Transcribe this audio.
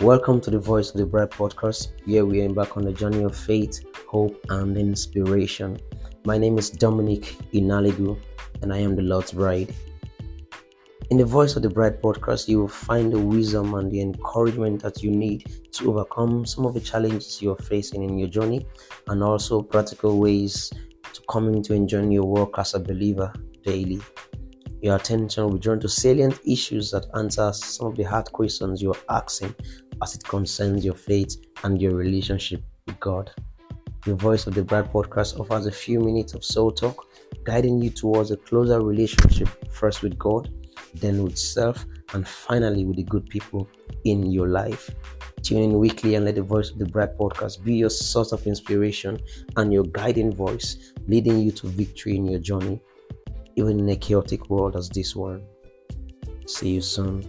Welcome to the Voice of the Bride podcast, Here we embark on a journey of faith, hope, and inspiration. My name is Dominic Inalegwu, and I am the Lord's bride. In the Voice of the Bride podcast, you will find the wisdom and the encouragement that you need to overcome some of the challenges you're facing in your journey, and also practical ways to coming to enjoying your work as a believer daily. Your attention will be drawn to salient issues that answer some of the hard questions you're asking as it concerns your faith and your relationship with God. The Voice of the Bride podcast offers a few minutes of soul talk, guiding you towards a closer relationship first with God, then with self, and finally with the good people in your life. Tune in weekly and let the Voice of the Bride podcast be your source of inspiration and your guiding voice, leading you to victory in your journey, even in a chaotic world as this one. See you soon.